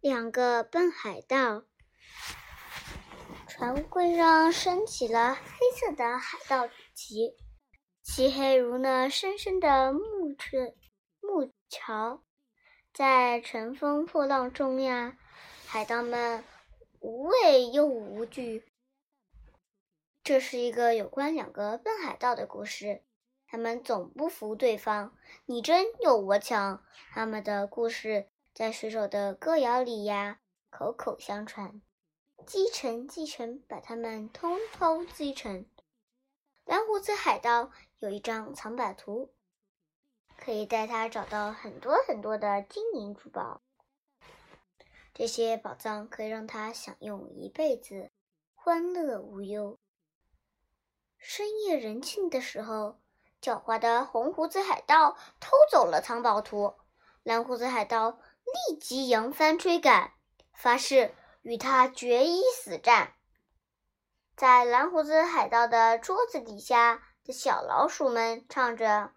两个笨海盗，船柜上升起了黑色的海盗旗，漆黑如那深深的木质木桥，在乘风破浪中呀，海盗们无畏又无惧。这是一个有关两个笨海盗的故事。他们总不服对方，你争又我抢。他们的故事在水手的歌谣里呀，口口相传。击沉，击沉，把他们通通击沉。蓝胡子海盗有一张藏宝图，可以带他找到很多很多的金银珠宝。这些宝藏可以让他享用一辈子，欢乐无忧。深夜人静的时候。狡猾的红胡子海盗偷走了藏宝图，蓝胡子海盗立即扬帆追赶，发誓与他决一死战。在蓝胡子海盗的桌子底下的小老鼠们唱着：“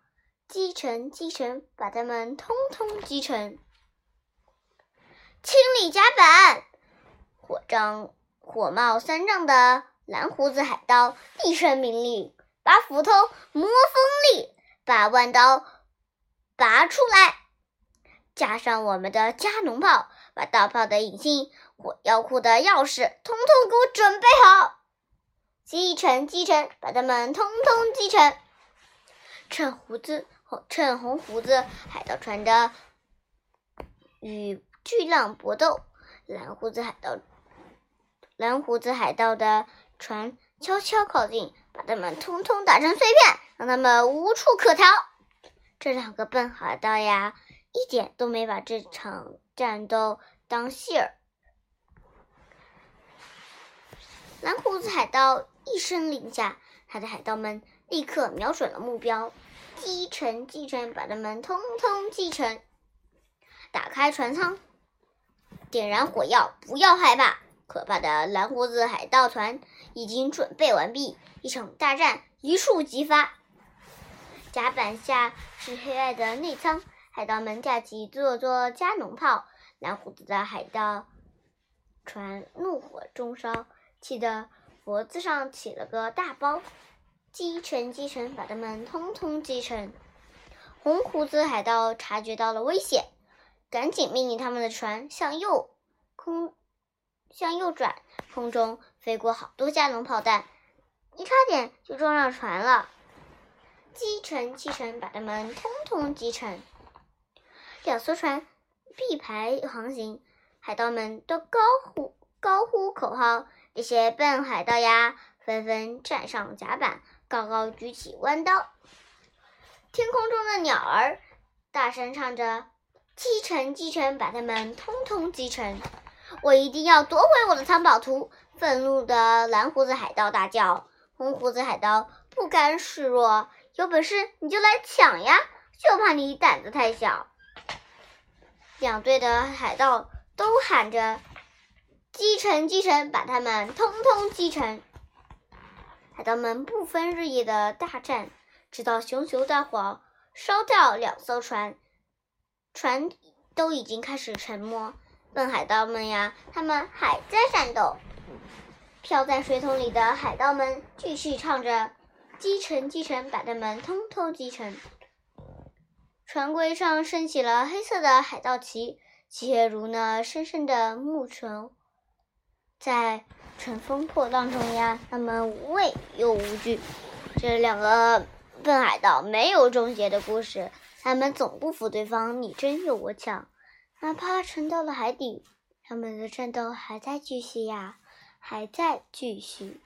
击沉，击沉，把他们通通击沉！”清理甲板，火仗火冒三丈的蓝胡子海盗一声命令。把斧头磨锋利，把弯刀拔出来，加上我们的加农炮，把大炮的引信、火药库的钥匙，统统给我准备好。击沉，击沉，把他们通通击沉。趁胡子，趁红胡子海盗船的与巨浪搏斗，蓝胡子海盗，蓝胡子海盗的船悄悄靠近。把他们通通打成碎片，让他们无处可逃。这两个笨海盗呀，一点都没把这场战斗当戏儿。蓝胡子海盗一声令下，他的海盗们立刻瞄准了目标，击沉，击沉，把他们通通击沉。打开船舱，点燃火药，不要害怕。可怕的蓝胡子海盗团已经准备完毕，一场大战一触即发。甲板下是黑暗的内舱，海盗们架起一座座加农炮。蓝胡子的海盗船怒火中烧，气得脖子上起了个大包。击沉，击沉，把他们通通击沉。红胡子海盗察觉到了危险，赶紧命令他们的船向右空。向右转，空中飞过好多加农炮弹，一差点就撞上船了。击沉，击沉，把他们通通击沉。两艘船并排航行，海盗们都高呼高呼口号。一些笨海盗呀，纷纷站上甲板，高高举起弯刀。天空中的鸟儿大声唱着：“击沉，击沉，把他们通通击沉。”我一定要夺回我的藏宝图！愤怒的蓝胡子海盗大叫。红胡子海盗不甘示弱，有本事你就来抢呀！就怕你胆子太小。两队的海盗都喊着：“击沉，击沉，把他们通通击沉！”海盗们不分日夜的大战，直到熊熊大火烧掉两艘船，船都已经开始沉没。笨海盗们呀，他们还在战斗。漂在水桶里的海盗们继续唱着：“击沉，击沉，把他们通通击沉。”船桅上升起了黑色的海盗旗，漆黑如那深深的木船。在乘风破浪中呀，他们无畏又无惧。这两个笨海盗没有终结的故事，他们总不服对方，你争又我抢。哪怕沉到了海底，他们的战斗还在继续呀，还在继续。